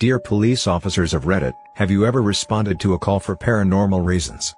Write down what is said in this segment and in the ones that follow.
Dear police officers of Reddit, have you ever responded to a call for paranormal reasons?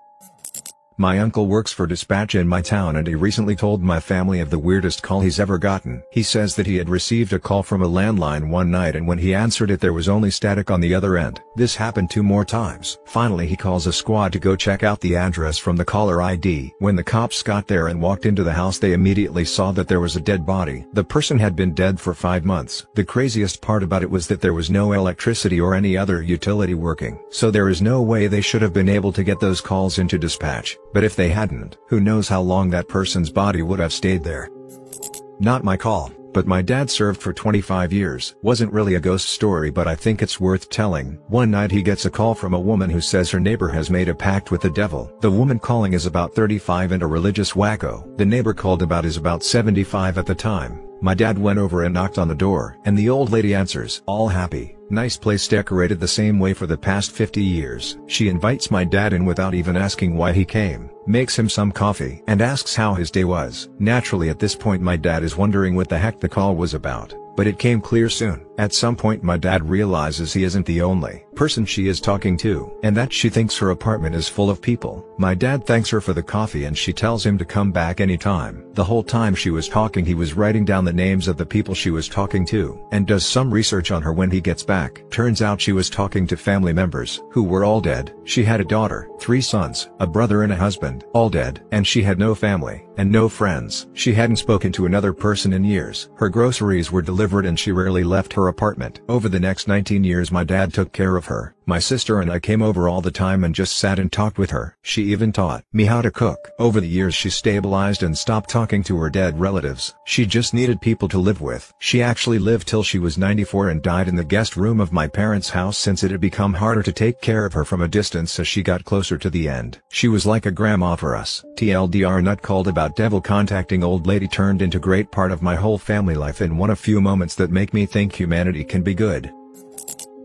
My uncle works for dispatch in my town and he recently told my family of the weirdest call he's ever gotten. He says that he had received a call from a landline one night and when he answered it there was only static on the other end. This happened two more times. Finally he calls a squad to go check out the address from the caller ID. When the cops got there and walked into the house they immediately saw that there was a dead body. The person had been dead for five months. The craziest part about it was that there was no electricity or any other utility working. So there is no way they should have been able to get those calls into dispatch. But if they hadn't, who knows how long that person's body would have stayed there. Not my call, but my dad served for 25 years. Wasn't really a ghost story but I think it's worth telling. One night he gets a call from a woman who says her neighbor has made a pact with the devil. The woman calling is about 35 and a religious wacko. The neighbor called about is about 75 at the time. My dad went over and knocked on the door, and the old lady answers, all happy, nice place decorated the same way for the past 50 years. She invites my dad in without even asking why he came, makes him some coffee, and asks how his day was. Naturally at this point my dad is wondering what the heck the call was about. But it came clear soon. At some point my dad realizes he isn't the only person she is talking to, and that she thinks her apartment is full of people. My dad thanks her for the coffee and she tells him to come back anytime. The whole time she was talking he was writing down the names of the people she was talking to, and does some research on her when he gets back. Turns out she was talking to family members, who were all dead. She had a daughter, three sons, a brother and a husband, all dead, and she had no family, and no friends. She hadn't spoken to another person in years. Her groceries were delivered and she rarely left her apartment. Over the next 19 years my dad took care of her. My sister and I came over all the time and just sat and talked with her. She even taught me how to cook. Over the years she stabilized and stopped talking to her dead relatives. She just needed people to live with. She actually lived till she was 94 and died in the guest room of my parents' house since it had become harder to take care of her from a distance as she got closer to the end. She was like a grandma for us. TLDR nut called about devil contacting old lady turned into great part of my whole family life in one of few moments that make me think humanity can be good.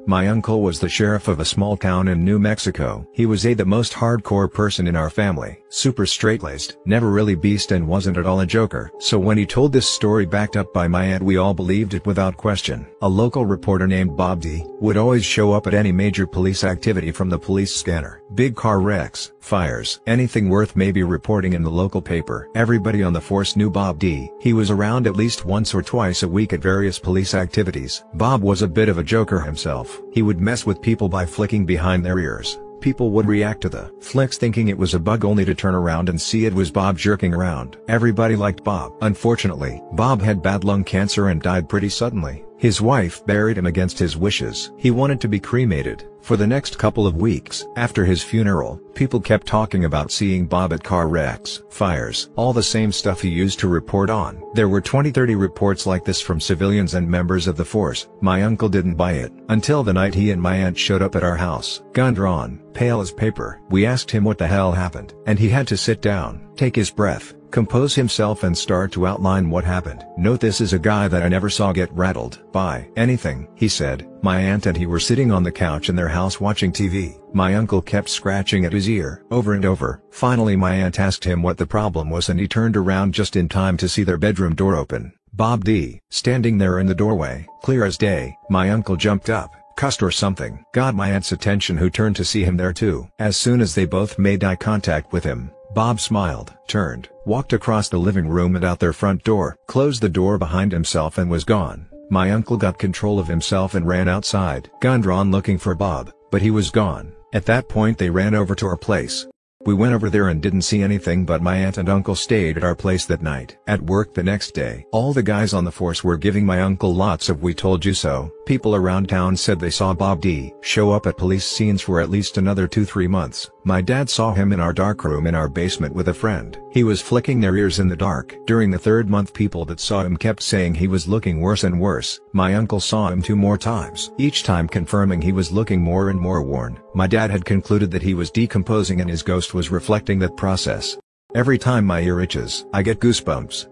My uncle was the sheriff of a small town in New Mexico. He was a the most hardcore person in our family, super straight-laced, never really beast and wasn't at all a joker. So when he told this story backed up by my aunt we all believed it without question. A local reporter named Bob D. would always show up at any major police activity from the police scanner. Big car wrecks, fires, anything worth maybe reporting in the local paper. Everybody on the force knew Bob D. He was around at least once or twice a week at various police activities. Bob was a bit of a joker himself. He would mess with people by flicking behind their ears. People would react to the flicks thinking it was a bug only to turn around and see it was Bob jerking around. Everybody liked Bob. Unfortunately, Bob had bad lung cancer and died pretty suddenly. His wife buried him against his wishes. He wanted to be cremated, for the next couple of weeks after his funeral, people kept talking about seeing Bob at car wrecks, fires, all the same stuff he used to report on. There were 20-30 reports like this from civilians and members of the force. My uncle didn't buy it, until the night he and my aunt showed up at our house, gun drawn, pale as paper. We asked him what the hell happened, and he had to sit down, take his breath, compose himself and start to outline what happened. Note this is a guy that I never saw get rattled by anything, he said. My aunt and he were sitting on the couch in their house watching TV. My uncle kept scratching at his ear, over and over. Finally my aunt asked him what the problem was and he turned around just in time to see their bedroom door open. Bob D, standing there in the doorway, clear as day. My uncle jumped up, cussed or something. Got my aunt's attention who turned to see him there too. As soon as they both made eye contact with him, Bob smiled, turned, walked across the living room and out their front door, closed the door behind himself and was gone. My uncle got control of himself and ran outside, gun drawn looking for Bob, but he was gone. At that point they ran over to our place. We went over there and didn't see anything but my aunt and uncle stayed at our place that night. At work the next day, all the guys on the force were giving my uncle lots of we told you so. People around town said they saw Bob D. show up at police scenes for at least another 2-3 months. My dad saw him in our darkroom in our basement with a friend. He was flicking their ears in the dark. During the third month people that saw him kept saying he was looking worse and worse. My uncle saw him two more times, each time confirming he was looking more and more worn. My dad had concluded that he was decomposing and his ghost was reflecting that process. Every time my ear itches, I get goosebumps.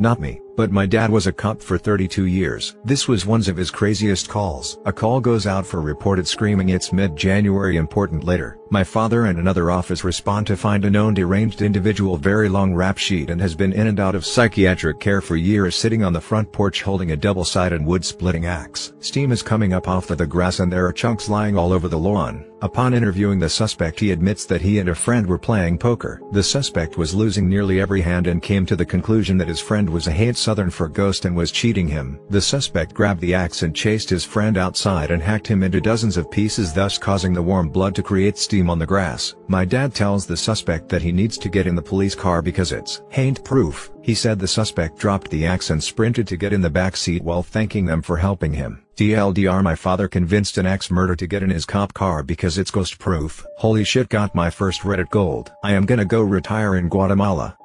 Not me, but my dad was a cop for 32 years. This was one of his craziest calls. A call goes out for reported screaming it's mid-January important later. My father and another office respond to find a known deranged individual very long rap sheet and has been in and out of psychiatric care for years sitting on the front porch holding a double-sided wood-splitting axe. Steam is coming up off of the grass and there are chunks lying all over the lawn. Upon interviewing the suspect he admits that he and a friend were playing poker. The suspect was losing nearly every hand and came to the conclusion that his friend was a haint southern for ghost and was cheating him. The suspect grabbed the axe and chased his friend outside and hacked him into dozens of pieces thus causing the warm blood to create steam on the grass. My dad tells the suspect that he needs to get in the police car because it's haint proof. He said the suspect dropped the axe and sprinted to get in the back seat while thanking them for helping him. TLDR my father convinced an axe murder to get in his cop car because it's ghost proof. Holy shit got my first Reddit gold. I am gonna go retire in Guatemala.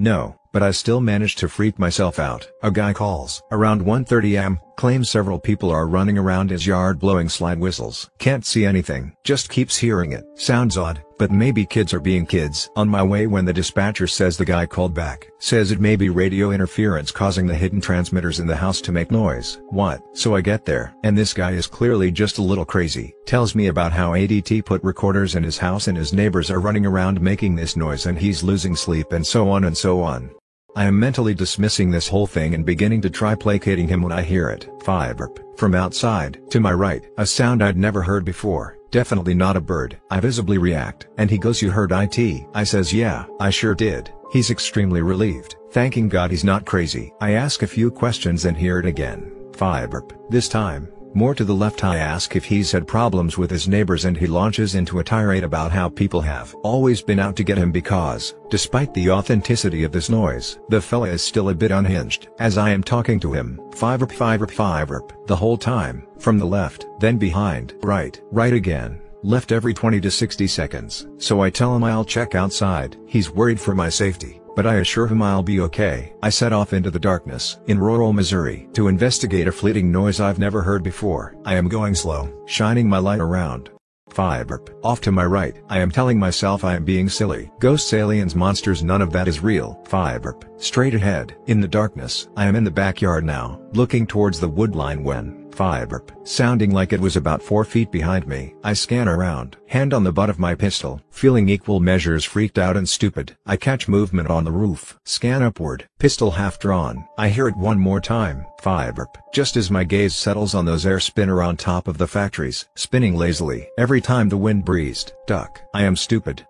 No, but I still managed to freak myself out. A guy calls around 1.30 am, claims several people are running around his yard blowing slide whistles. Can't see anything, just keeps hearing it. Sounds odd, but maybe kids are being kids. On my way when the dispatcher says the guy called back, says it may be radio interference causing the hidden transmitters in the house to make noise. What? So I get there, and this guy is clearly just a little crazy. Tells me about how ADT put recorders in his house and his neighbors are running around making this noise and he's losing sleep and so on and so on. I am mentally dismissing this whole thing and beginning to try placating him when I hear it. 5 From outside, to my right, a sound I'd never heard before, definitely not a bird. I visibly react, and he goes you heard IT. I says yeah, I sure did. He's extremely relieved, thanking God he's not crazy. I ask a few questions and hear it again. 5 This time, more to the left I ask if he's had problems with his neighbors and he launches into a tirade about how people have always been out to get him because, despite the authenticity of this noise, the fella is still a bit unhinged. As I am talking to him, 5 rp 5 rp 5 rp, the whole time, from the left, then behind, right, right again, left every 20 to 60 seconds. So I tell him I'll check outside, he's worried for my safety but I assure him I'll be okay. I set off into the darkness in rural Missouri to investigate a fleeting noise I've never heard before. I am going slow, shining my light around. 5 Off to my right, I am telling myself I am being silly. Ghosts aliens monsters none of that is real. 5 Straight ahead, in the darkness, I am in the backyard now, looking towards the wood line when, 5 sounding like it was about 4 feet behind me. I scan around, hand on the butt of my pistol, feeling equal measures freaked out and stupid. I catch movement on the roof, scan upward, pistol half drawn. I hear it one more time, 5 just as my gaze settles on those air spinner on top of the factories, spinning lazily. Every time the wind breezed, duck. I am stupid.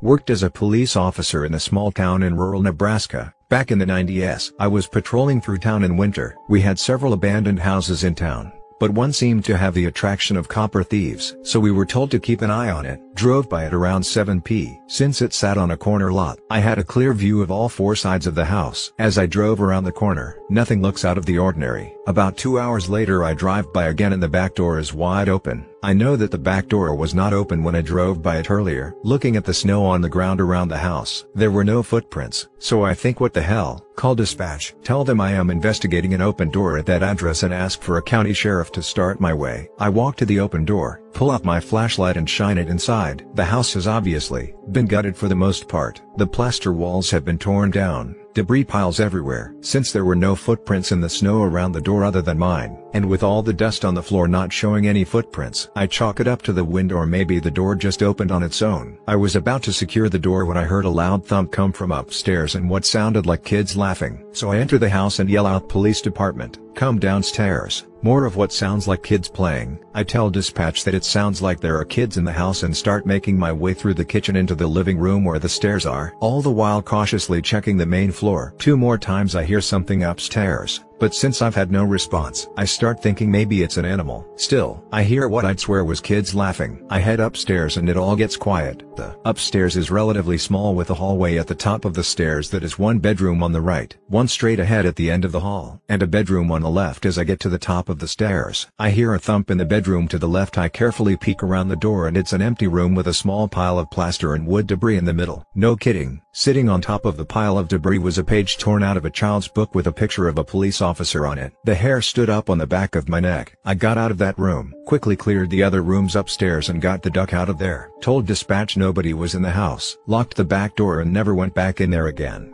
Worked as a police officer in a small town in rural Nebraska, Back in the 90s, I was patrolling through town in winter. We had several abandoned houses in town, but one seemed to have the attraction of copper thieves. So we were told to keep an eye on it. Drove by it around 7 p. Since it sat on a corner lot, I had a clear view of all four sides of the house. As I drove around the corner, nothing looks out of the ordinary. About two hours later I drive by again and the back door is wide open. I know that the back door was not open when I drove by it earlier. Looking at the snow on the ground around the house, there were no footprints, so I think what the hell, call dispatch. Tell them I am investigating an open door at that address and ask for a county sheriff to start my way. I walk to the open door, pull out my flashlight and shine it inside. The house has obviously been gutted for the most part. The plaster walls have been torn down, Debris piles everywhere. Since there were no footprints in the snow around the door other than mine, and with all the dust on the floor not showing any footprints, I chalk it up to the wind or maybe the door just opened on its own. I was about to secure the door when I heard a loud thump come from upstairs and what sounded like kids laughing. So I enter the house and yell out police department, come downstairs. More of what sounds like kids playing. I tell dispatch that it sounds like there are kids in the house and start making my way through the kitchen into the living room where the stairs are. All the while cautiously checking the main floor. Two more times I hear something upstairs. But since I've had no response, I start thinking maybe it's an animal. Still, I hear what I'd swear was kids laughing. I head upstairs and it all gets quiet. The upstairs is relatively small with a hallway at the top of the stairs that is one bedroom on the right, one straight ahead at the end of the hall, and a bedroom on the left as I get to the top of the stairs. I hear a thump in the bedroom to the left I carefully peek around the door and it's an empty room with a small pile of plaster and wood debris in the middle. No kidding, sitting on top of the pile of debris was a page torn out of a child's book with a picture of a police officer on it. The hair stood up on the back of my neck. I got out of that room, quickly cleared the other rooms upstairs and got the duck out of there. Told dispatch nobody was in the house, locked the back door and never went back in there again.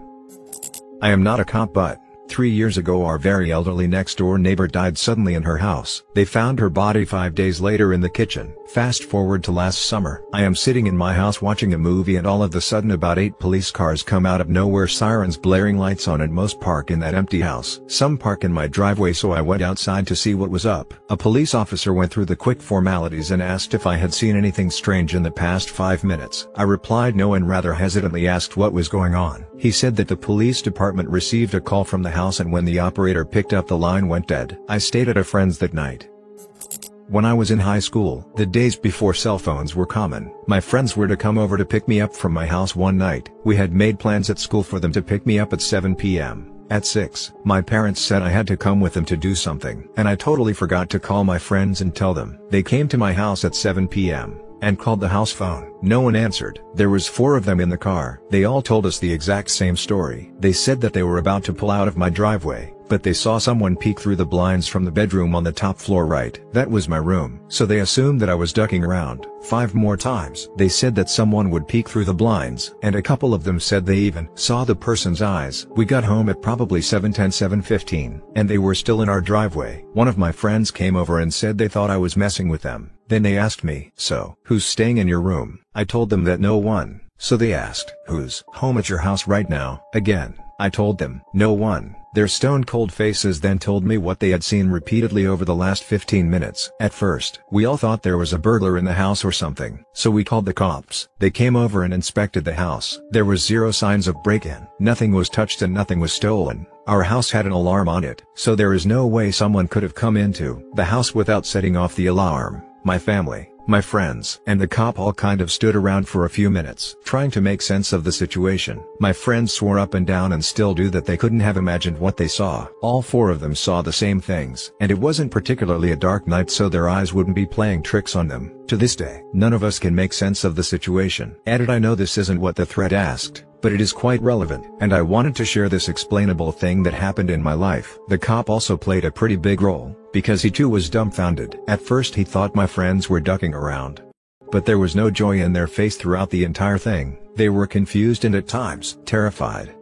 I am not a cop but, Three years ago our very elderly next door neighbor died suddenly in her house. They found her body five days later in the kitchen. Fast forward to last summer. I am sitting in my house watching a movie and all of a sudden about eight police cars come out of nowhere sirens blaring lights on and most park in that empty house. Some park in my driveway so I went outside to see what was up. A police officer went through the quick formalities and asked if I had seen anything strange in the past five minutes. I replied no and rather hesitantly asked what was going on. He said that the police department received a call from the house and when the operator picked up the line went dead. I stayed at a friend's that night. When I was in high school, the days before cell phones were common, my friends were to come over to pick me up from my house one night. We had made plans at school for them to pick me up at 7 p.m. At 6, my parents said I had to come with them to do something, and I totally forgot to call my friends and tell them. They came to my house at 7 p.m and called the house phone. No one answered. There was four of them in the car. They all told us the exact same story. They said that they were about to pull out of my driveway, but they saw someone peek through the blinds from the bedroom on the top floor right. That was my room. So they assumed that I was ducking around. Five more times. They said that someone would peek through the blinds, and a couple of them said they even saw the person's eyes. We got home at probably 7:10 7:15, and they were still in our driveway. One of my friends came over and said they thought I was messing with them. Then they asked me, so, who's staying in your room? I told them that no one. So they asked, who's home at your house right now? Again, I told them, no one. Their stone-cold faces then told me what they had seen repeatedly over the last 15 minutes. At first, we all thought there was a burglar in the house or something, so we called the cops. They came over and inspected the house. There was zero signs of break-in. Nothing was touched and nothing was stolen. Our house had an alarm on it, so there is no way someone could have come into the house without setting off the alarm. My family, my friends, and the cop all kind of stood around for a few minutes, trying to make sense of the situation. My friends swore up and down and still do that they couldn't have imagined what they saw. All four of them saw the same things, and it wasn't particularly a dark night so their eyes wouldn't be playing tricks on them. To this day, none of us can make sense of the situation. Added I know this isn't what the threat asked, but it is quite relevant, and I wanted to share this explainable thing that happened in my life. The cop also played a pretty big role, because he too was dumbfounded. At first he thought my friends were ducking around. But there was no joy in their face throughout the entire thing, they were confused and at times, terrified.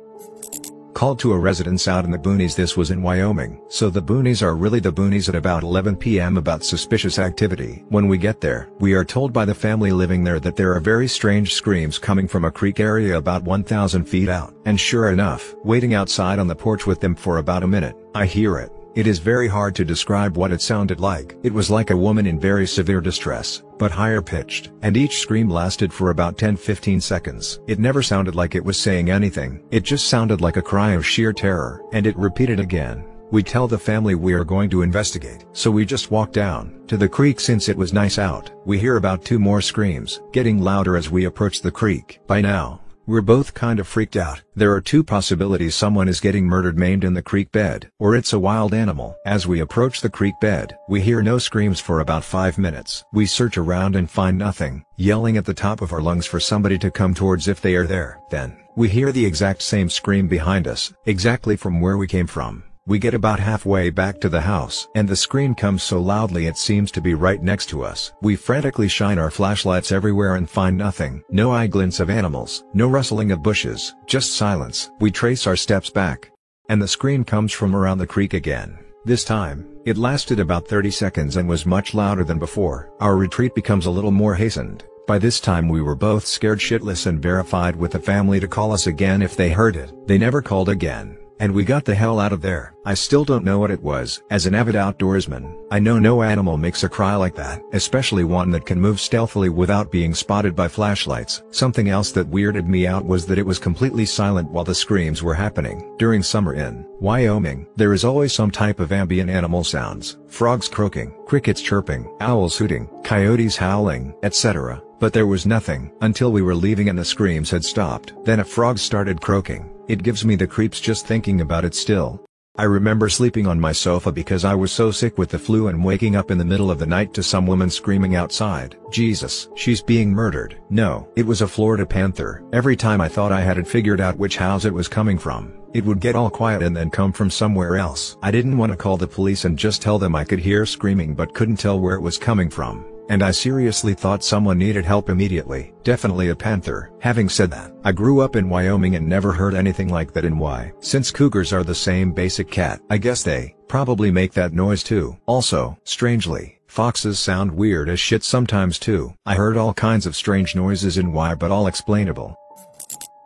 Called to a residence out in the boonies this was in Wyoming. So the boonies are really the boonies at about 11 p.m. about suspicious activity. When we get there, we are told by the family living there that there are very strange screams coming from a creek area about 1,000 feet out. And sure enough, waiting outside on the porch with them for about a minute, I hear it. It is very hard to describe what it sounded like. It was like a woman in very severe distress, but higher pitched, and each scream lasted for about 10-15 seconds. It never sounded like it was saying anything, it just sounded like a cry of sheer terror, and it repeated again. We tell the family we are going to investigate. So we just walk down to the creek since it was nice out. We hear about two more screams, getting louder as we approach the creek. By now, we're both kind of freaked out. There are two possibilities someone is getting murdered maimed in the creek bed, or it's a wild animal. As we approach the creek bed, we hear no screams for about 5 minutes. We search around and find nothing, yelling at the top of our lungs for somebody to come towards if they are there. Then, we hear the exact same scream behind us, exactly from where we came from. We get about halfway back to the house, and the scream comes so loudly it seems to be right next to us. We frantically shine our flashlights everywhere and find nothing. No eye glints of animals, no rustling of bushes, just silence. We trace our steps back. And the scream comes from around the creek again. This time, it lasted about 30 seconds and was much louder than before. Our retreat becomes a little more hastened. By this time we were both scared shitless and verified with the family to call us again if they heard it. They never called again and we got the hell out of there. I still don't know what it was. As an avid outdoorsman, I know no animal makes a cry like that, especially one that can move stealthily without being spotted by flashlights. Something else that weirded me out was that it was completely silent while the screams were happening. During summer in Wyoming, there is always some type of ambient animal sounds, frogs croaking, crickets chirping, owls hooting, coyotes howling, etc. But there was nothing, until we were leaving and the screams had stopped. Then a frog started croaking. It gives me the creeps just thinking about it still. I remember sleeping on my sofa because I was so sick with the flu and waking up in the middle of the night to some woman screaming outside, Jesus, she's being murdered. No, it was a Florida panther. Every time I thought I had it figured out which house it was coming from, it would get all quiet and then come from somewhere else. I didn't want to call the police and just tell them I could hear screaming but couldn't tell where it was coming from. And I seriously thought someone needed help immediately, definitely a panther. Having said that, I grew up in Wyoming and never heard anything like that in Y. Since cougars are the same basic cat, I guess they probably make that noise too. Also, strangely, Foxes sound weird as shit sometimes too. I heard all kinds of strange noises in Y but all explainable.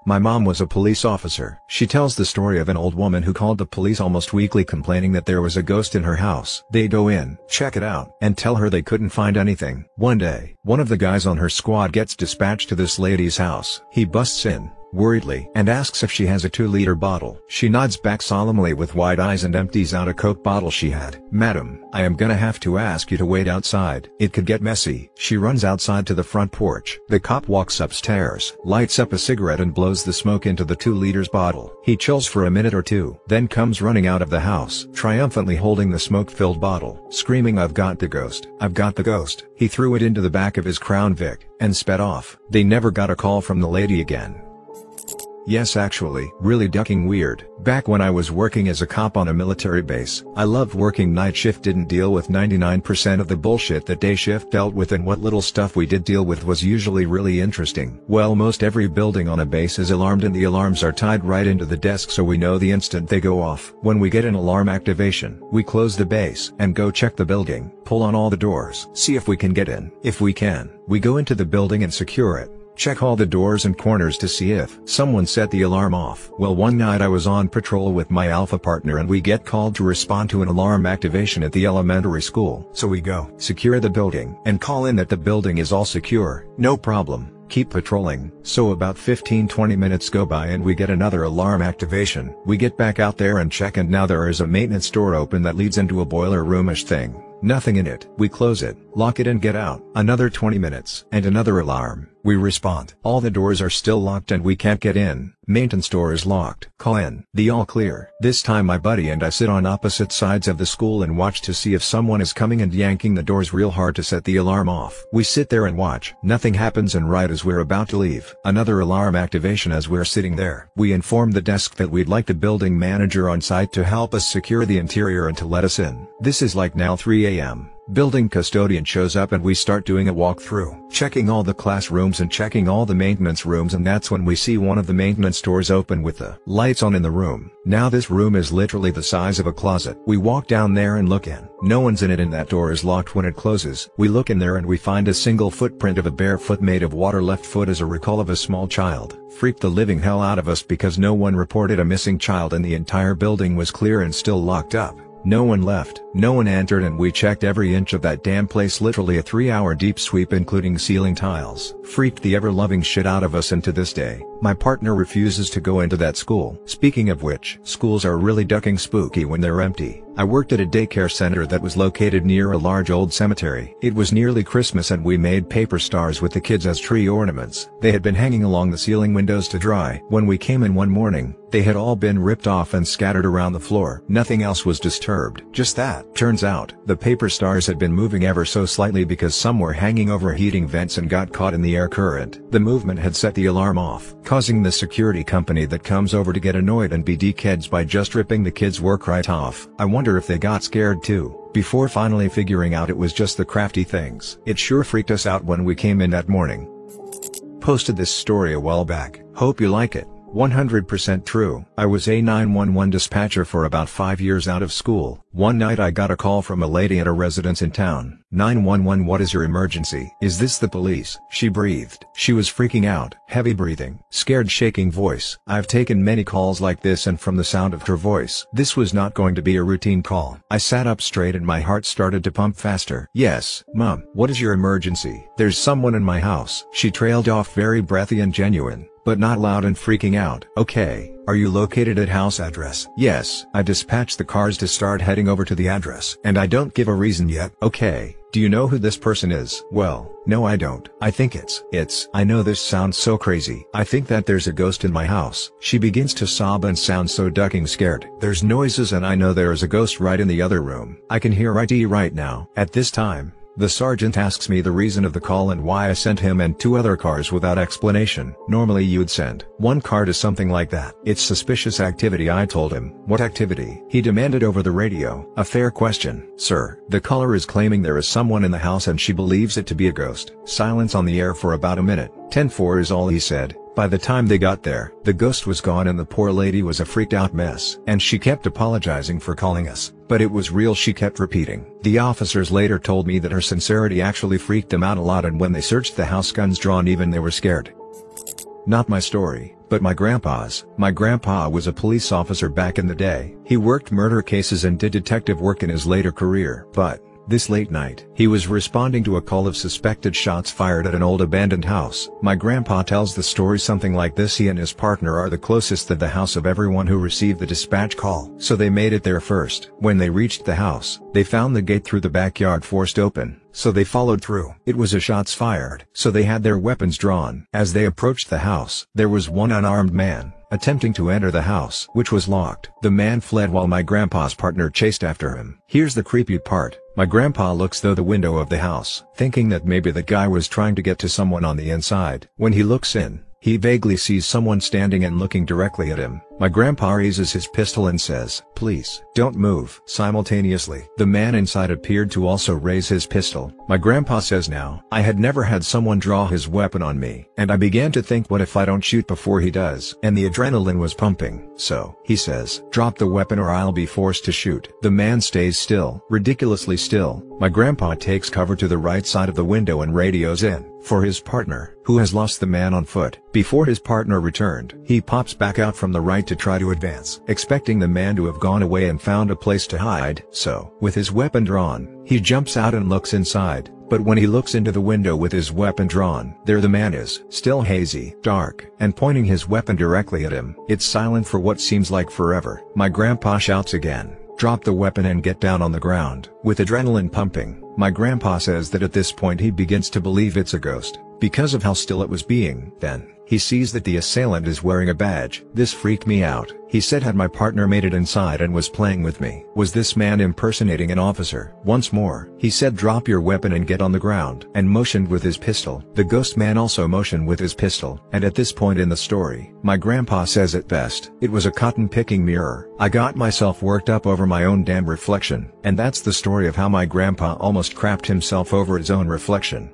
My mom was a police officer. She tells the story of an old woman who called the police almost weekly complaining that there was a ghost in her house. They go in, check it out, and tell her they couldn't find anything. One day, one of the guys on her squad gets dispatched to this lady's house. He busts in, worriedly, and asks if she has a 2-liter bottle. She nods back solemnly with wide eyes and empties out a Coke bottle she had. Madam, I am gonna have to ask you to wait outside. It could get messy. She runs outside to the front porch. The cop walks upstairs, lights up a cigarette and blows the smoke into the 2 liters bottle. He chills for a minute or two, then comes running out of the house, triumphantly holding the smoke-filled bottle, screaming I've got the ghost, I've got the ghost. He threw it into the back of his Crown Vic, and sped off. They never got a call from the lady again. Yes actually, really ducking weird. Back when I was working as a cop on a military base, I loved working night shift didn't deal with 99% of the bullshit that day shift dealt with and what little stuff we did deal with was usually really interesting. Well most every building on a base is alarmed and the alarms are tied right into the desk so we know the instant they go off. When we get an alarm activation, we close the base and go check the building, pull on all the doors, see if we can get in. If we can, we go into the building and secure it. Check all the doors and corners to see if someone set the alarm off. Well one night I was on patrol with my alpha partner and we get called to respond to an alarm activation at the elementary school. So we go, secure the building, and call in that the building is all secure, no problem. Keep patrolling. So about 15-20 minutes go by and we get another alarm activation. We get back out there and check and now there is a maintenance door open that leads into a boiler roomish thing. Nothing in it. We close it, lock it and get out. Another 20 minutes. And another alarm. We respond. All the doors are still locked and we can't get in. Maintenance door is locked. Call in. The all clear. This time my buddy and I sit on opposite sides of the school and watch to see if someone is coming and yanking the doors real hard to set the alarm off. We sit there and watch. Nothing happens and right as we're about to leave, another alarm activation as we're sitting there. We inform the desk that we'd like the building manager on site to help us secure the interior and to let us in. This is like now 3 a.m. Building custodian shows up and we start doing a walkthrough, checking all the classrooms and checking all the maintenance rooms and that's when we see one of the maintenance doors open with the lights on in the room. Now this room is literally the size of a closet. We walk down there and look in. No one's in it and that door is locked when it closes. We look in there and we find a single footprint of a bare foot made of water left foot as a recall of a small child. Freaked the living hell out of us because no one reported a missing child and the entire building was clear and still locked up. No one left, no one entered and we checked every inch of that damn place literally a 3 hour deep sweep including ceiling tiles. Freaked the ever loving shit out of us and to this day, my partner refuses to go into that school. Speaking of which, schools are really ducking spooky when they're empty. I worked at a daycare center that was located near a large old cemetery. It was nearly Christmas and we made paper stars with the kids as tree ornaments. They had been hanging along the ceiling windows to dry. When we came in one morning, they had all been ripped off and scattered around the floor. Nothing else was disturbed. Just that. Turns out, the paper stars had been moving ever so slightly because some were hanging over heating vents and got caught in the air current. The movement had set the alarm off, causing the security company that comes over to get annoyed and be dickheads by just ripping the kids' work right off. I wonder if they got scared too, before finally figuring out it was just the crafty things. It sure freaked us out when we came in that morning. Posted this story a while back, hope you like it. 100% true. I was a 911 dispatcher for about 5 years out of school. One night I got a call from a lady at a residence in town. 911 what is your emergency? Is this the police? She breathed. She was freaking out, heavy breathing, scared shaking voice. I've taken many calls like this and from the sound of her voice, this was not going to be a routine call. I sat up straight and my heart started to pump faster. Yes, mom, what is your emergency? There's someone in my house. She trailed off very breathy and genuine but not loud and freaking out. Okay, are you located at house address? Yes. I dispatch the cars to start heading over to the address. And I don't give a reason yet. Okay. Do you know who this person is? Well, no I don't. I think it's, it's, I know this sounds so crazy. I think that there's a ghost in my house. She begins to sob and sounds so ducking scared. There's noises and I know there is a ghost right in the other room. I can hear IT right now. At this time, The sergeant asks me the reason of the call and why I sent him and two other cars without explanation. Normally you'd send one car to something like that. It's suspicious activity I told him. What activity? He demanded over the radio. A fair question, sir. The caller is claiming there is someone in the house and she believes it to be a ghost. Silence on the air for about a minute. 10-4 is all he said. By the time they got there, the ghost was gone and the poor lady was a freaked out mess. And she kept apologizing for calling us, but it was real she kept repeating. The officers later told me that her sincerity actually freaked them out a lot and when they searched the house guns drawn even they were scared. Not my story, but my grandpa's. My grandpa was a police officer back in the day. He worked murder cases and did detective work in his later career. But, this late night, he was responding to a call of suspected shots fired at an old abandoned house. My grandpa tells the story something like this he and his partner are the closest to the house of everyone who received the dispatch call. So they made it there first. When they reached the house, they found the gate through the backyard forced open, so they followed through. It was a shots fired, so they had their weapons drawn. As they approached the house, there was one unarmed man, attempting to enter the house, which was locked. The man fled while my grandpa's partner chased after him. Here's the creepy part. My grandpa looks through the window of the house, thinking that maybe the guy was trying to get to someone on the inside. When he looks in, he vaguely sees someone standing and looking directly at him. My grandpa raises his pistol and says, please, don't move. Simultaneously, the man inside appeared to also raise his pistol. My grandpa says now, I had never had someone draw his weapon on me, and I began to think what if I don't shoot before he does? And the adrenaline was pumping. So, he says, drop the weapon or I'll be forced to shoot. The man stays still, ridiculously still. My grandpa takes cover to the right side of the window and radios in, for his partner, who has lost the man on foot. Before his partner returned, he pops back out from the right to try to advance, expecting the man to have gone away and found a place to hide. So, with his weapon drawn, he jumps out and looks inside. But when he looks into the window with his weapon drawn, there the man is, still hazy, dark, and pointing his weapon directly at him. It's silent for what seems like forever. My grandpa shouts again, drop the weapon and get down on the ground. With adrenaline pumping, my grandpa says that at this point he begins to believe it's a ghost, because of how still it was being. Then, he sees that the assailant is wearing a badge. This freaked me out. He said had my partner made it inside and was playing with me. Was this man impersonating an officer? Once more, he said drop your weapon and get on the ground, and motioned with his pistol. The ghost man also motioned with his pistol, and at this point in the story, my grandpa says it best, it was a cotton-picking mirror. I got myself worked up over my own damn reflection, and that's the story of how my grandpa almost crapped himself over his own reflection.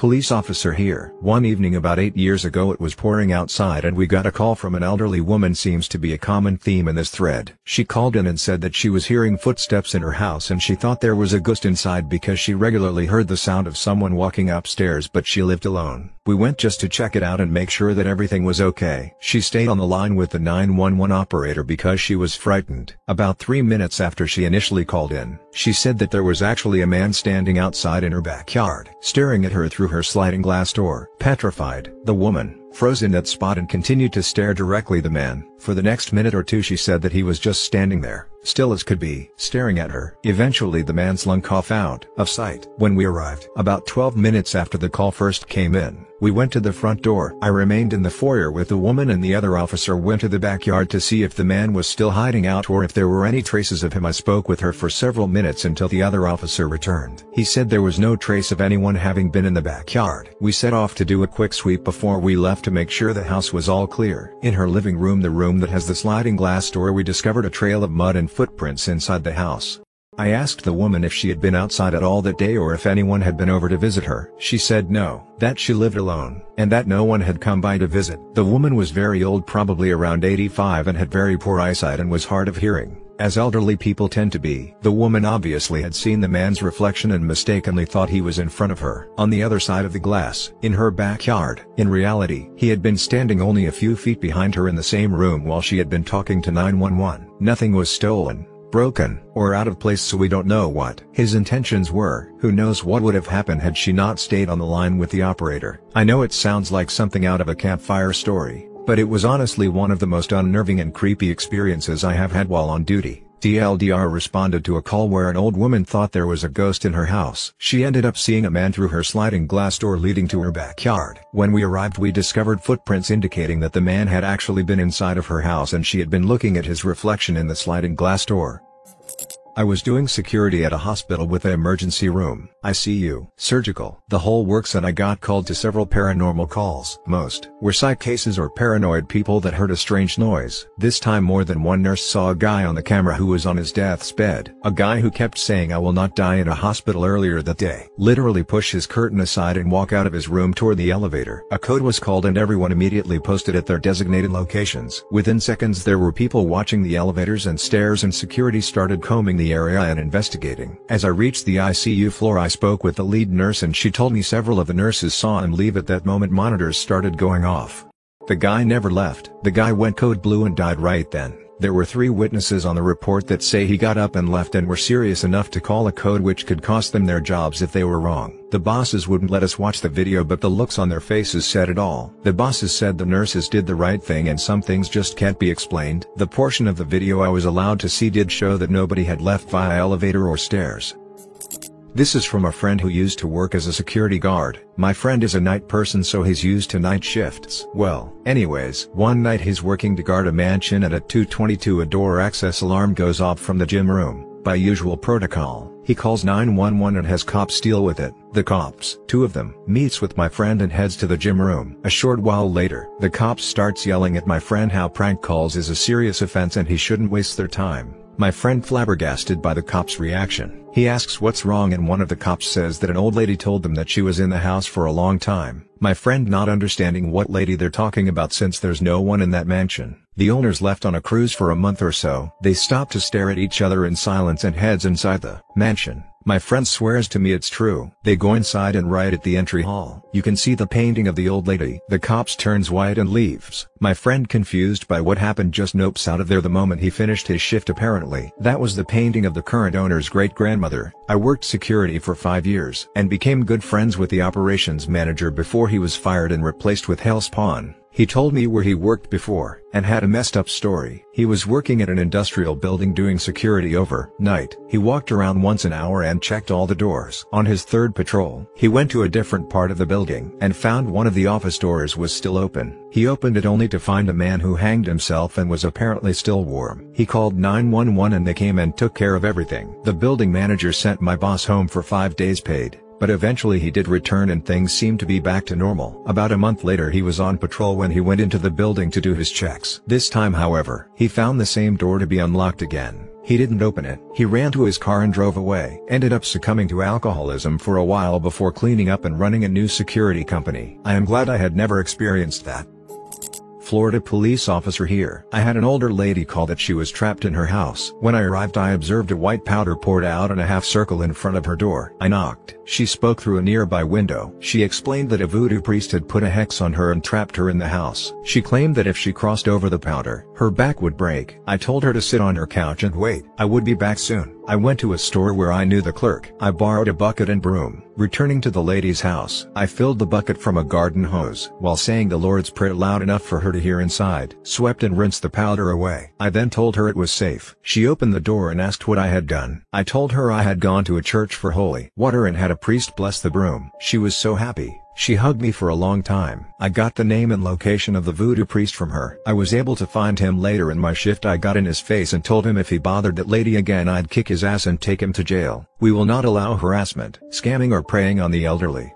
Police officer here. One evening about 8 years ago it was pouring outside and we got a call from an elderly woman seems to be a common theme in this thread. She called in and said that she was hearing footsteps in her house and she thought there was a ghost inside because she regularly heard the sound of someone walking upstairs but she lived alone. We went just to check it out and make sure that everything was okay. She stayed on the line with the 911 operator because she was frightened. About 3 minutes after she initially called in, she said that there was actually a man standing outside in her backyard, staring at her through her sliding glass door. Petrified, the woman, froze in that spot and continued to stare directly the man. For the next minute or two she said that he was just standing there, still as could be, staring at her. Eventually the man slunk off out of sight. When we arrived, about 12 minutes after the call first came in, we went to the front door. I remained in the foyer with the woman and the other officer went to the backyard to see if the man was still hiding out or if there were any traces of him. I spoke with her for several minutes until the other officer returned. He said there was no trace of anyone having been in the backyard. We set off to do a quick sweep before we left to make sure the house was all clear. In her living room the room that has the sliding glass door we discovered a trail of mud and footprints inside the house. I asked the woman if she had been outside at all that day or if anyone had been over to visit her. She said no, that she lived alone, and that no one had come by to visit. The woman was very old probably around 85 and had very poor eyesight and was hard of hearing, as elderly people tend to be. The woman obviously had seen the man's reflection and mistakenly thought he was in front of her. On the other side of the glass, in her backyard, in reality, he had been standing only a few feet behind her in the same room while she had been talking to 911. Nothing was stolen, broken, or out of place so we don't know what his intentions were. Who knows what would have happened had she not stayed on the line with the operator. I know it sounds like something out of a campfire story, but it was honestly one of the most unnerving and creepy experiences I have had while on duty. TLDR responded to a call where an old woman thought there was a ghost in her house. She ended up seeing a man through her sliding glass door leading to her backyard. When we arrived we discovered footprints indicating that the man had actually been inside of her house and she had been looking at his reflection in the sliding glass door. I was doing security at a hospital with an emergency room. ICU, surgical, the whole works and I got called to several paranormal calls. Most were psych cases or paranoid people that heard a strange noise. This time more than one nurse saw a guy on the camera who was on his death's bed. A guy who kept saying I will not die in a hospital earlier that day. Literally push his curtain aside and walk out of his room toward the elevator. A code was called and everyone immediately posted at their designated locations. Within seconds there were people watching the elevators and stairs and security started combing the area and investigating. As I reached the ICU floor I spoke with the lead nurse and she told me several of the nurses saw him leave at that moment monitors started going off. The guy never left. The guy went code blue and died right then. There were three witnesses on the report that say he got up and left and were serious enough to call a code which could cost them their jobs if they were wrong. The bosses wouldn't let us watch the video but the looks on their faces said it all. The bosses said the nurses did the right thing and some things just can't be explained. The portion of the video I was allowed to see did show that nobody had left via elevator or stairs. This is from a friend who used to work as a security guard. My friend is a night person so he's used to night shifts. Well, anyways, one night he's working to guard a mansion and at 222 a door access alarm goes off from the gym room. By usual protocol, he calls 911 and has cops deal with it. The cops, two of them, meets with my friend and heads to the gym room. A short while later, the cops starts yelling at my friend how prank calls is a serious offense and he shouldn't waste their time. My friend flabbergasted by the cop's reaction. He asks what's wrong and one of the cops says that an old lady told them that she was in the house for a long time. My friend not understanding what lady they're talking about since there's no one in that mansion. The owners left on a cruise for a month or so. They stop to stare at each other in silence and heads inside the mansion. My friend swears to me it's true. They go inside and right at the entry hall. You can see the painting of the old lady. The cops turns white and leaves. My friend confused by what happened just nopes out of there the moment he finished his shift apparently. That was the painting of the current owner's great-grandmother. I worked security for five years and became good friends with the operations manager before he was fired and replaced with Hell Spawn. He told me where he worked before, and had a messed up story. He was working at an industrial building doing security over night. He walked around once an hour and checked all the doors. On his third patrol, he went to a different part of the building and found one of the office doors was still open. He opened it only to find a man who hanged himself and was apparently still warm. He called 911 and they came and took care of everything. The building manager sent my boss home for five days paid but eventually he did return and things seemed to be back to normal. About a month later he was on patrol when he went into the building to do his checks. This time however, he found the same door to be unlocked again. He didn't open it. He ran to his car and drove away. Ended up succumbing to alcoholism for a while before cleaning up and running a new security company. I am glad I had never experienced that. Florida police officer here. I had an older lady call that she was trapped in her house. When I arrived I observed a white powder poured out in a half circle in front of her door. I knocked. She spoke through a nearby window. She explained that a voodoo priest had put a hex on her and trapped her in the house. She claimed that if she crossed over the powder, her back would break. I told her to sit on her couch and wait. I would be back soon. I went to a store where I knew the clerk. I borrowed a bucket and broom. Returning to the lady's house, I filled the bucket from a garden hose, while saying the Lord's Prayer loud enough for her to hear inside, swept and rinsed the powder away. I then told her it was safe. She opened the door and asked what I had done. I told her I had gone to a church for holy water and had a priest bless the broom. She was so happy. She hugged me for a long time. I got the name and location of the voodoo priest from her. I was able to find him later in my shift I got in his face and told him if he bothered that lady again I'd kick his ass and take him to jail. We will not allow harassment, scamming or preying on the elderly.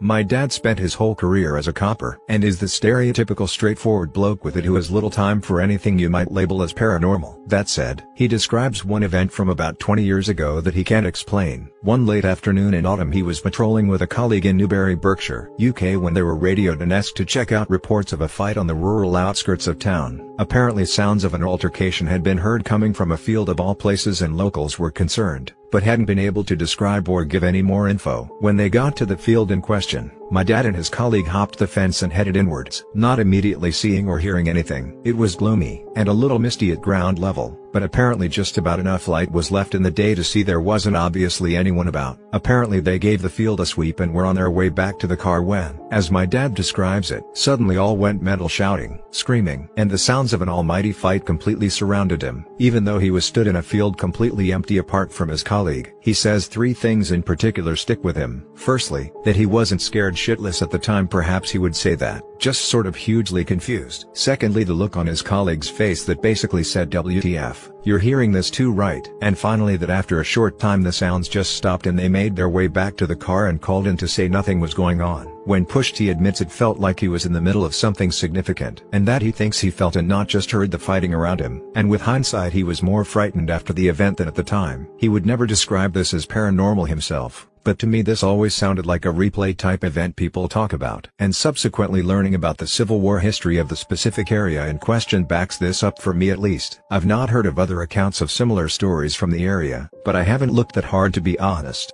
My dad spent his whole career as a copper and is the stereotypical straightforward bloke with it who has little time for anything you might label as paranormal. That said, he describes one event from about 20 years ago that he can't explain. One late afternoon in autumn he was patrolling with a colleague in Newbury, Berkshire, UK when they were radioed and asked to check out reports of a fight on the rural outskirts of town. Apparently sounds of an altercation had been heard coming from a field of all places and locals were concerned but hadn't been able to describe or give any more info. When they got to the field in question, my dad and his colleague hopped the fence and headed inwards, not immediately seeing or hearing anything. It was gloomy, and a little misty at ground level, but apparently just about enough light was left in the day to see there wasn't obviously anyone about. Apparently they gave the field a sweep and were on their way back to the car when, as my dad describes it, suddenly all went mental shouting, screaming, and the sounds of an almighty fight completely surrounded him. Even though he was stood in a field completely empty apart from his colleague, he says three things in particular stick with him. Firstly, that he wasn't scared shitless at the time perhaps he would say that, just sort of hugely confused. Secondly the look on his colleague's face that basically said WTF. You're hearing this too right. And finally that after a short time the sounds just stopped and they made their way back to the car and called in to say nothing was going on. When pushed he admits it felt like he was in the middle of something significant and that he thinks he felt and not just heard the fighting around him. And with hindsight he was more frightened after the event than at the time. He would never describe this as paranormal himself but to me this always sounded like a replay type event people talk about. And subsequently learning about the Civil War history of the specific area in question backs this up for me at least. I've not heard of other accounts of similar stories from the area, but I haven't looked that hard to be honest.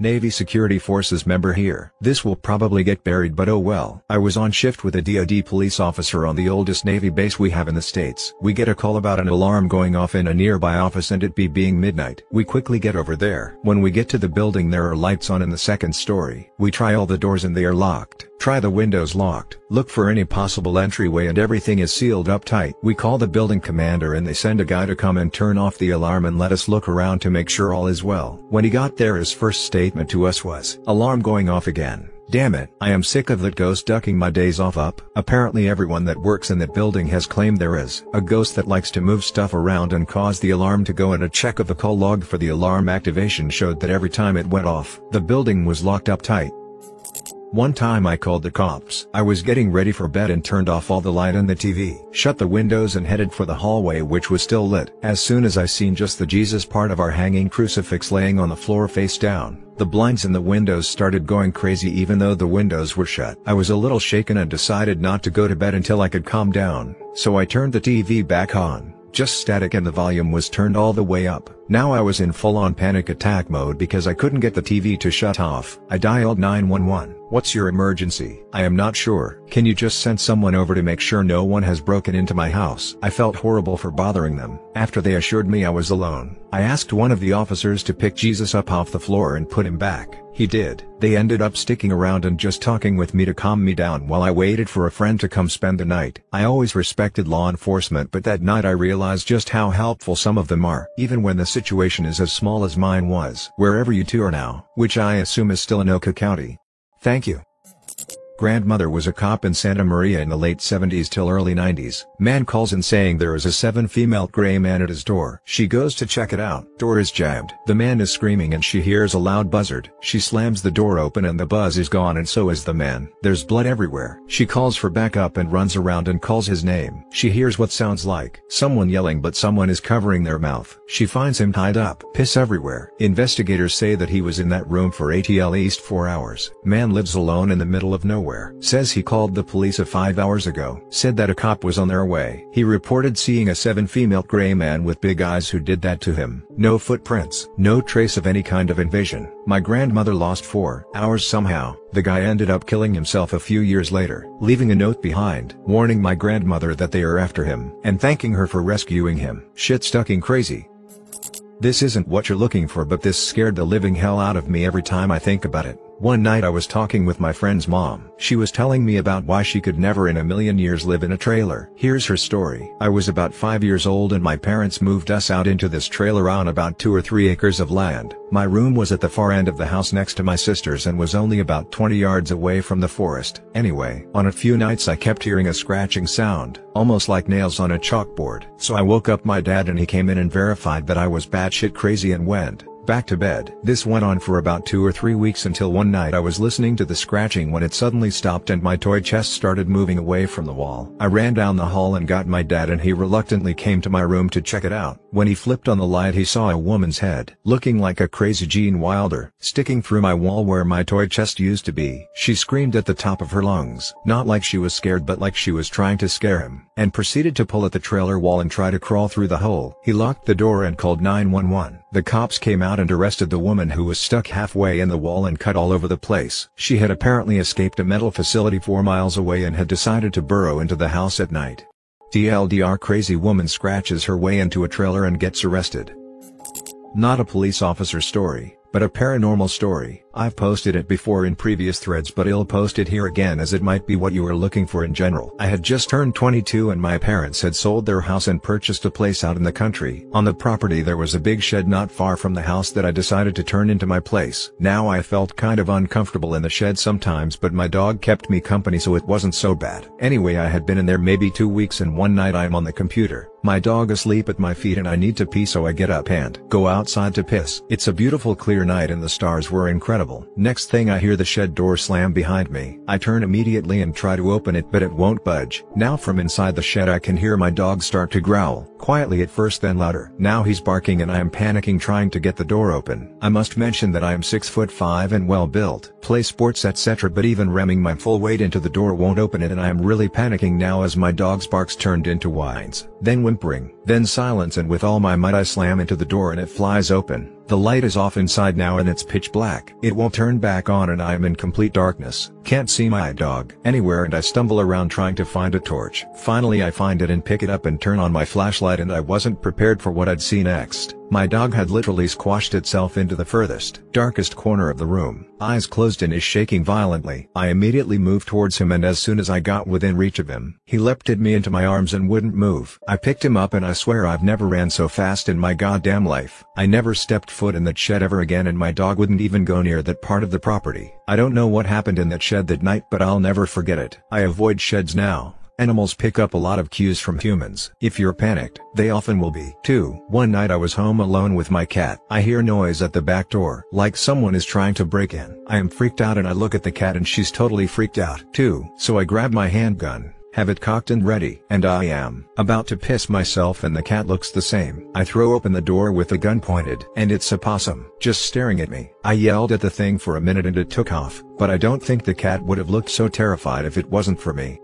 Navy Security Forces member here. This will probably get buried but oh well. I was on shift with a DoD police officer on the oldest Navy base we have in the States. We get a call about an alarm going off in a nearby office and it be being midnight. We quickly get over there. When we get to the building there are lights on in the second story. We try all the doors and they are locked. Try the windows locked. Look for any possible entryway and everything is sealed up tight. We call the building commander and they send a guy to come and turn off the alarm and let us look around to make sure all is well. When he got there his first statement to us was, alarm going off again. Damn it, I am sick of that ghost ducking my days off up. Apparently everyone that works in that building has claimed there is a ghost that likes to move stuff around and cause the alarm to go and a check of the call log for the alarm activation showed that every time it went off, the building was locked up tight. One time I called the cops. I was getting ready for bed and turned off all the light and the TV, shut the windows and headed for the hallway which was still lit. As soon as I seen just the Jesus part of our hanging crucifix laying on the floor face down, the blinds in the windows started going crazy even though the windows were shut. I was a little shaken and decided not to go to bed until I could calm down, so I turned the TV back on just static and the volume was turned all the way up. Now I was in full-on panic attack mode because I couldn't get the TV to shut off. I dialed 911. What's your emergency? I am not sure. Can you just send someone over to make sure no one has broken into my house? I felt horrible for bothering them. After they assured me I was alone, I asked one of the officers to pick Jesus up off the floor and put him back. He did. They ended up sticking around and just talking with me to calm me down while I waited for a friend to come spend the night. I always respected law enforcement but that night I realized just how helpful some of them are, even when the situation is as small as mine was. Wherever you two are now, which I assume is still in Oka County. Thank you grandmother was a cop in Santa Maria in the late 70s till early 90s. Man calls in saying there is a seven female gray man at his door. She goes to check it out. Door is jammed. The man is screaming and she hears a loud buzzard. She slams the door open and the buzz is gone and so is the man. There's blood everywhere. She calls for backup and runs around and calls his name. She hears what sounds like someone yelling but someone is covering their mouth. She finds him tied up. Piss everywhere. Investigators say that he was in that room for at least 4 hours. Man lives alone in the middle of nowhere nowhere. Says he called the police a five hours ago. Said that a cop was on their way. He reported seeing a seven female gray man with big eyes who did that to him. No footprints. No trace of any kind of invasion. My grandmother lost four hours somehow. The guy ended up killing himself a few years later, leaving a note behind, warning my grandmother that they are after him, and thanking her for rescuing him. Shit stucking crazy. This isn't what you're looking for but this scared the living hell out of me every time I think about it. One night I was talking with my friend's mom. She was telling me about why she could never in a million years live in a trailer. Here's her story. I was about 5 years old and my parents moved us out into this trailer on about 2 or 3 acres of land. My room was at the far end of the house next to my sister's and was only about 20 yards away from the forest. Anyway, on a few nights I kept hearing a scratching sound, almost like nails on a chalkboard. So I woke up my dad and he came in and verified that I was batshit crazy and went, back to bed. This went on for about two or three weeks until one night I was listening to the scratching when it suddenly stopped and my toy chest started moving away from the wall. I ran down the hall and got my dad and he reluctantly came to my room to check it out. When he flipped on the light he saw a woman's head, looking like a crazy Gene Wilder, sticking through my wall where my toy chest used to be. She screamed at the top of her lungs, not like she was scared but like she was trying to scare him, and proceeded to pull at the trailer wall and try to crawl through the hole. He locked the door and called 911. The cops came out and arrested the woman who was stuck halfway in the wall and cut all over the place. She had apparently escaped a mental facility 4 miles away and had decided to burrow into the house at night. TLDR crazy woman scratches her way into a trailer and gets arrested. Not a police officer story, but a paranormal story. I've posted it before in previous threads but I'll post it here again as it might be what you are looking for in general. I had just turned 22 and my parents had sold their house and purchased a place out in the country. On the property there was a big shed not far from the house that I decided to turn into my place. Now I felt kind of uncomfortable in the shed sometimes but my dog kept me company so it wasn't so bad. Anyway I had been in there maybe two weeks and one night I'm on the computer. My dog asleep at my feet and I need to pee so I get up and go outside to piss. It's a beautiful clear night and the stars were incredible. Next thing I hear the shed door slam behind me. I turn immediately and try to open it but it won't budge. Now from inside the shed I can hear my dog start to growl, quietly at first then louder. Now he's barking and I am panicking trying to get the door open. I must mention that I am 6 foot 5 and well built, play sports etc but even ramming my full weight into the door won't open it and I am really panicking now as my dog's barks turned into whines. Then whimpering, then silence and with all my might I slam into the door and it flies open. The light is off inside now and it's pitch black. It won't turn back on and I am in complete darkness. Can't see my dog anywhere and I stumble around trying to find a torch. Finally I find it and pick it up and turn on my flashlight and I wasn't prepared for what I'd see next. My dog had literally squashed itself into the furthest, darkest corner of the room, eyes closed and is shaking violently. I immediately moved towards him and as soon as I got within reach of him, he leapt at me into my arms and wouldn't move. I picked him up and I swear I've never ran so fast in my goddamn life. I never stepped foot in that shed ever again and my dog wouldn't even go near that part of the property. I don't know what happened in that shed that night but I'll never forget it. I avoid sheds now. Animals pick up a lot of cues from humans. If you're panicked, they often will be. 2. One night I was home alone with my cat. I hear noise at the back door, like someone is trying to break in. I am freaked out and I look at the cat and she's totally freaked out. 2. So I grab my handgun, have it cocked and ready. And I am about to piss myself and the cat looks the same. I throw open the door with the gun pointed and it's a possum, just staring at me. I yelled at the thing for a minute and it took off, but I don't think the cat would have looked so terrified if it wasn't for me.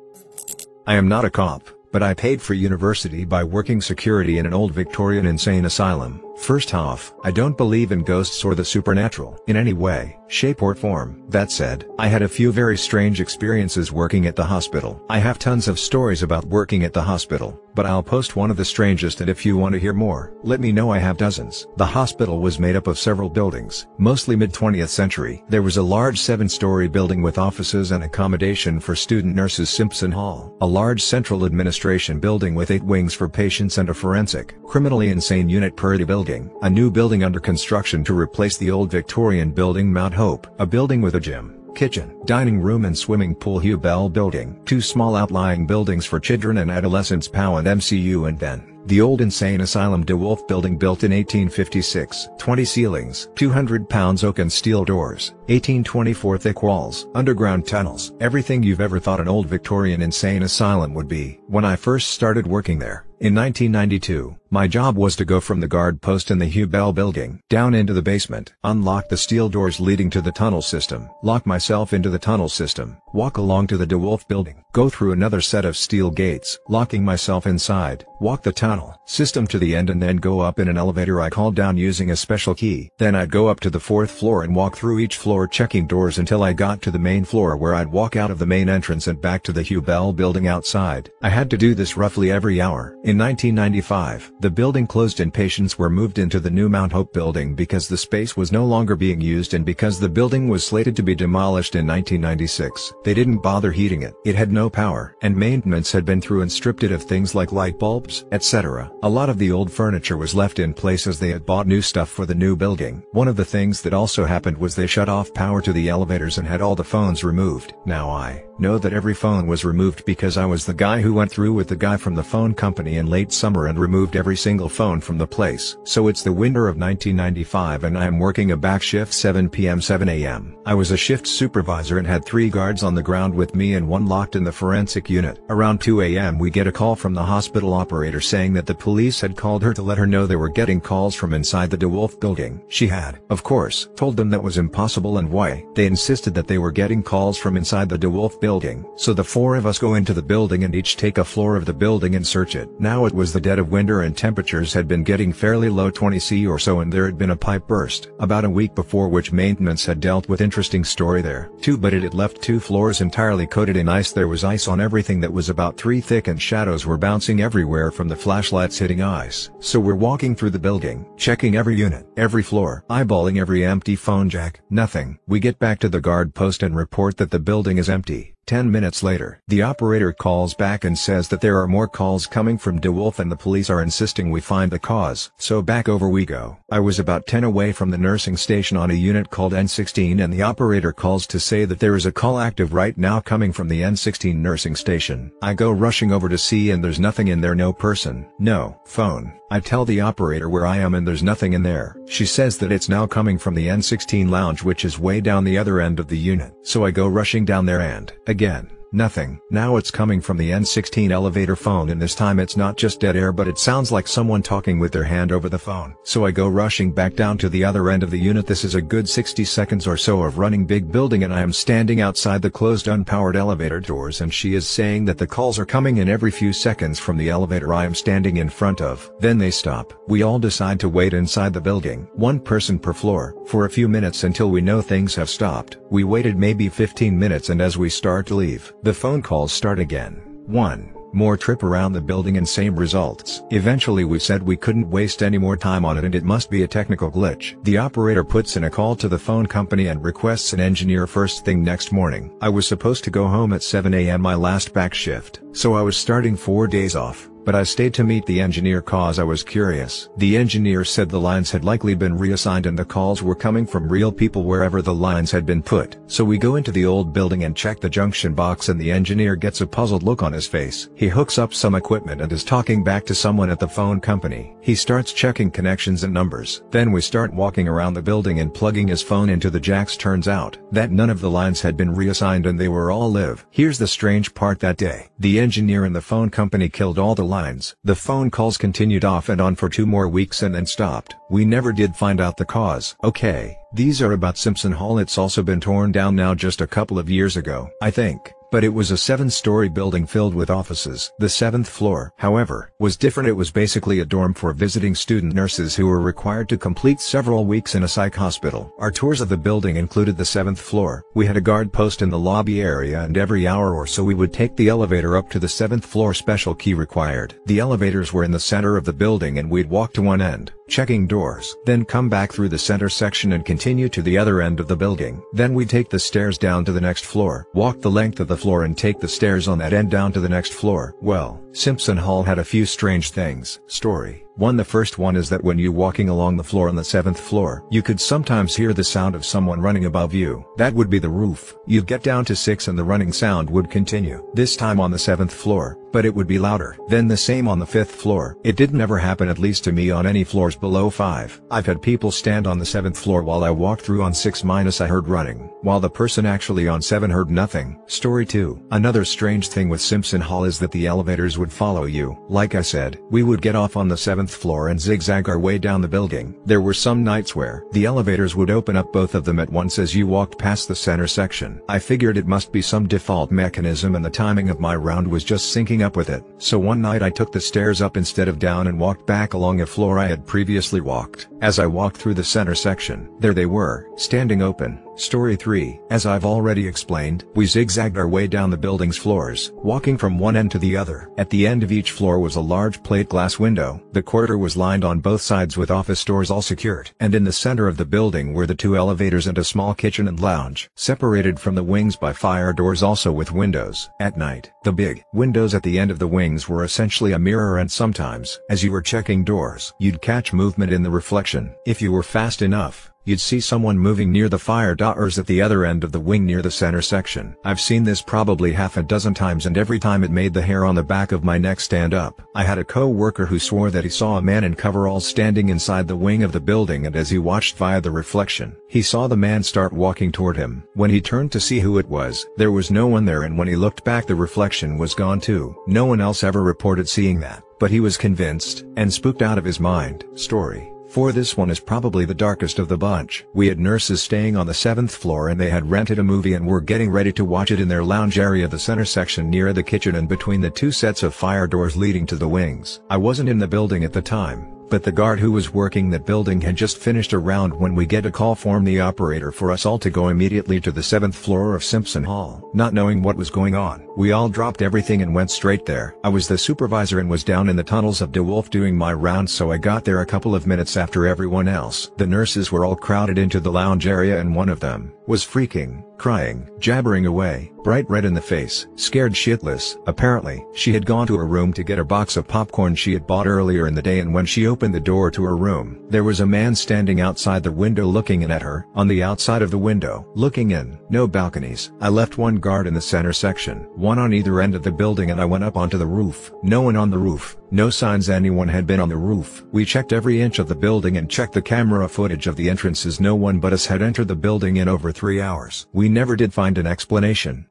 I am not a cop, but I paid for university by working security in an old Victorian insane asylum. First off, I don't believe in ghosts or the supernatural in any way, shape or form. That said, I had a few very strange experiences working at the hospital. I have tons of stories about working at the hospital, but I'll post one of the strangest and if you want to hear more, let me know I have dozens. The hospital was made up of several buildings, mostly mid-20th century. There was a large seven-story building with offices and accommodation for student nurses Simpson Hall, a large central administration building with eight wings for patients and a forensic, criminally insane unit Purdy building building, a new building under construction to replace the old Victorian building Mount Hope, a building with a gym, kitchen, dining room and swimming pool Hugh Bell building, two small outlying buildings for children and adolescents POW and MCU and then, the old insane asylum De Wolf building built in 1856, 20 ceilings, 200 pounds oak and steel doors, 1824 thick walls, underground tunnels, everything you've ever thought an old Victorian insane asylum would be. When I first started working there, in 1992, my job was to go from the guard post in the Hugh Bell building down into the basement, unlock the steel doors leading to the tunnel system, lock myself into the tunnel system, walk along to the DeWolf building, go through another set of steel gates, locking myself inside, walk the tunnel system to the end and then go up in an elevator I called down using a special key. Then I'd go up to the fourth floor and walk through each floor checking doors until I got to the main floor where I'd walk out of the main entrance and back to the Hugh Bell building outside. I had to do this roughly every hour. In 1995, the building closed and patients were moved into the new Mount Hope building because the space was no longer being used and because the building was slated to be demolished in 1996. They didn't bother heating it. It had no power, and maintenance had been through and stripped it of things like light bulbs, etc. A lot of the old furniture was left in place as they had bought new stuff for the new building. One of the things that also happened was they shut off power to the elevators and had all the phones removed. Now I know that every phone was removed because I was the guy who went through with the guy from the phone company in late summer and removed every single phone from the place. So it's the winter of 1995 and I am working a back shift 7 p.m. 7 a.m. I was a shift supervisor and had three guards on the ground with me and one locked in the forensic unit. Around 2 a.m. we get a call from the hospital operator saying that the police had called her to let her know they were getting calls from inside the DeWolf building. She had, of course, told them that was impossible and why. They insisted that they were getting calls from inside the DeWolf building building. So the four of us go into the building and each take a floor of the building and search it. Now it was the dead of winter and temperatures had been getting fairly low 20 C or so and there had been a pipe burst about a week before which maintenance had dealt with interesting story there too but it had left two floors entirely coated in ice there was ice on everything that was about 3 thick and shadows were bouncing everywhere from the flashlights hitting ice. So we're walking through the building, checking every unit, every floor, eyeballing every empty phone jack, nothing. We get back to the guard post and report that the building is empty. Ten minutes later, the operator calls back and says that there are more calls coming from DeWolf and the police are insisting we find the cause. So back over we go. I was about 10 away from the nursing station on a unit called N16 and the operator calls to say that there is a call active right now coming from the N16 nursing station. I go rushing over to see and there's nothing in there no person, no phone. I tell the operator where I am and there's nothing in there. She says that it's now coming from the N16 lounge which is way down the other end of the unit. So I go rushing down there and, again, Nothing. Now it's coming from the N16 elevator phone and this time it's not just dead air but it sounds like someone talking with their hand over the phone. So I go rushing back down to the other end of the unit this is a good 60 seconds or so of running big building and I am standing outside the closed unpowered elevator doors and she is saying that the calls are coming in every few seconds from the elevator I am standing in front of. Then they stop. We all decide to wait inside the building. One person per floor, for a few minutes until we know things have stopped. We waited maybe 15 minutes and as we start to leave, the phone calls start again. 1. More trip around the building and same results. Eventually we said we couldn't waste any more time on it and it must be a technical glitch. The operator puts in a call to the phone company and requests an engineer first thing next morning. I was supposed to go home at 7 am my last back shift, so I was starting 4 days off but I stayed to meet the engineer cause I was curious. The engineer said the lines had likely been reassigned and the calls were coming from real people wherever the lines had been put. So we go into the old building and check the junction box and the engineer gets a puzzled look on his face. He hooks up some equipment and is talking back to someone at the phone company. He starts checking connections and numbers. Then we start walking around the building and plugging his phone into the jacks turns out that none of the lines had been reassigned and they were all live. Here's the strange part that day. The engineer and the phone company killed all the lines. The phone calls continued off and on for two more weeks and then stopped. We never did find out the cause. Okay, these are about Simpson Hall it's also been torn down now just a couple of years ago, I think but it was a seven-story building filled with offices. The seventh floor, however, was different it was basically a dorm for visiting student nurses who were required to complete several weeks in a psych hospital. Our tours of the building included the seventh floor. We had a guard post in the lobby area and every hour or so we would take the elevator up to the seventh floor special key required. The elevators were in the center of the building and we'd walk to one end, checking doors, then come back through the center section and continue to the other end of the building. Then we'd take the stairs down to the next floor, walk the length of the floor and take the stairs on that end down to the next floor. Well, Simpson Hall had a few strange things. Story 1 The first one is that when you walking along the floor on the 7th floor, you could sometimes hear the sound of someone running above you. That would be the roof. You'd get down to 6 and the running sound would continue. This time on the 7th floor, but it would be louder. Then the same on the 5th floor. It didn't ever happen at least to me on any floors below 5. I've had people stand on the 7th floor while I walked through on 6 minus I heard running, while the person actually on 7 heard nothing. Story 2 Another strange thing with Simpson Hall is that the elevators would follow you. Like I said, we would get off on the 7th floor and zigzag our way down the building. There were some nights where the elevators would open up both of them at once as you walked past the center section. I figured it must be some default mechanism and the timing of my round was just syncing up with it. So one night I took the stairs up instead of down and walked back along a floor I had previously walked. As I walked through the center section, there they were, standing open. Story 3 As I've already explained, we zigzagged our way down the building's floors, walking from one end to the other. At the end of each floor was a large plate glass window. The corridor was lined on both sides with office doors all secured. And in the center of the building were the two elevators and a small kitchen and lounge, separated from the wings by fire doors also with windows. At night, the big windows at the end of the wings were essentially a mirror and sometimes, as you were checking doors, you'd catch movement in the reflection. If you were fast enough, you'd see someone moving near the fire doors at the other end of the wing near the center section. I've seen this probably half a dozen times and every time it made the hair on the back of my neck stand up. I had a co-worker who swore that he saw a man in coveralls standing inside the wing of the building and as he watched via the reflection, he saw the man start walking toward him. When he turned to see who it was, there was no one there and when he looked back the reflection was gone too. No one else ever reported seeing that, but he was convinced and spooked out of his mind. Story For this one is probably the darkest of the bunch. We had nurses staying on the 7th floor and they had rented a movie and were getting ready to watch it in their lounge area the center section near the kitchen and between the two sets of fire doors leading to the wings. I wasn't in the building at the time, but the guard who was working that building had just finished a round when we get a call from the operator for us all to go immediately to the 7th floor of Simpson Hall. Not knowing what was going on, we all dropped everything and went straight there. I was the supervisor and was down in the tunnels of DeWolf doing my rounds so I got there a couple of minutes after everyone else. The nurses were all crowded into the lounge area and one of them was freaking, crying, jabbering away, bright red in the face, scared shitless. Apparently, she had gone to her room to get a box of popcorn she had bought earlier in the day and when she opened the door to her room, there was a man standing outside the window looking in at her, on the outside of the window, looking in, no balconies. I left one guard in the center section, one on either end of the building and I went up onto the roof. No one on the roof, no signs anyone had been on the roof. We checked every inch of the building and checked the camera footage of the entrances no one but us had entered the building in over three hours. We never did find an explanation.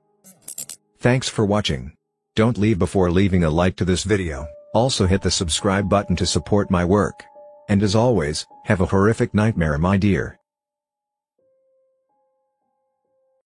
Thanks for watching. Don't leave before leaving a like to this video, also hit the subscribe button to support my work. And as always, have a horrific nightmare my dear.